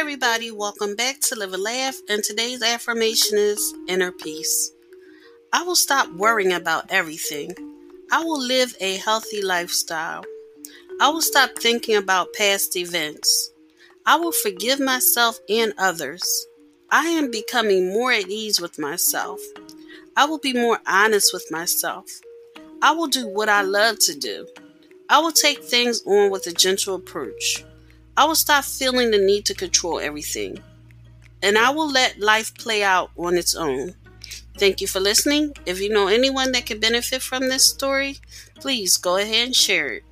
everybody. Welcome back to Live a Laugh. And today's affirmation is inner peace. I will stop worrying about everything. I will live a healthy lifestyle. I will stop thinking about past events. I will forgive myself and others. I am becoming more at ease with myself. I will be more honest with myself. I will do what I love to do. I will take things on with a gentle approach. I will stop feeling the need to control everything. And I will let life play out on its own. Thank you for listening. If you know anyone that could benefit from this story, please go ahead and share it.